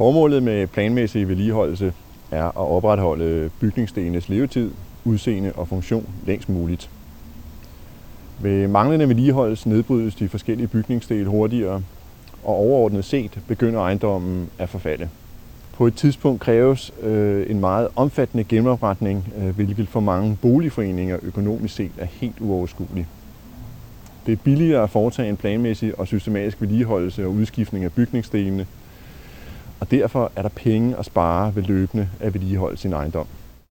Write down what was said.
Formålet med planmæssig vedligeholdelse er at opretholde bygningsdenenes levetid, udseende og funktion længst muligt. Ved manglende vedligeholdelse nedbrydes de forskellige bygningsdele hurtigere, og overordnet set begynder ejendommen at forfalde. På et tidspunkt kræves øh, en meget omfattende genopretning, øh, hvilket for mange boligforeninger økonomisk set er helt uoverskueligt. Det er billigere at foretage en planmæssig og systematisk vedligeholdelse og udskiftning af bygningsdelene, derfor er der penge at spare ved løbende at vedligeholde sin ejendom.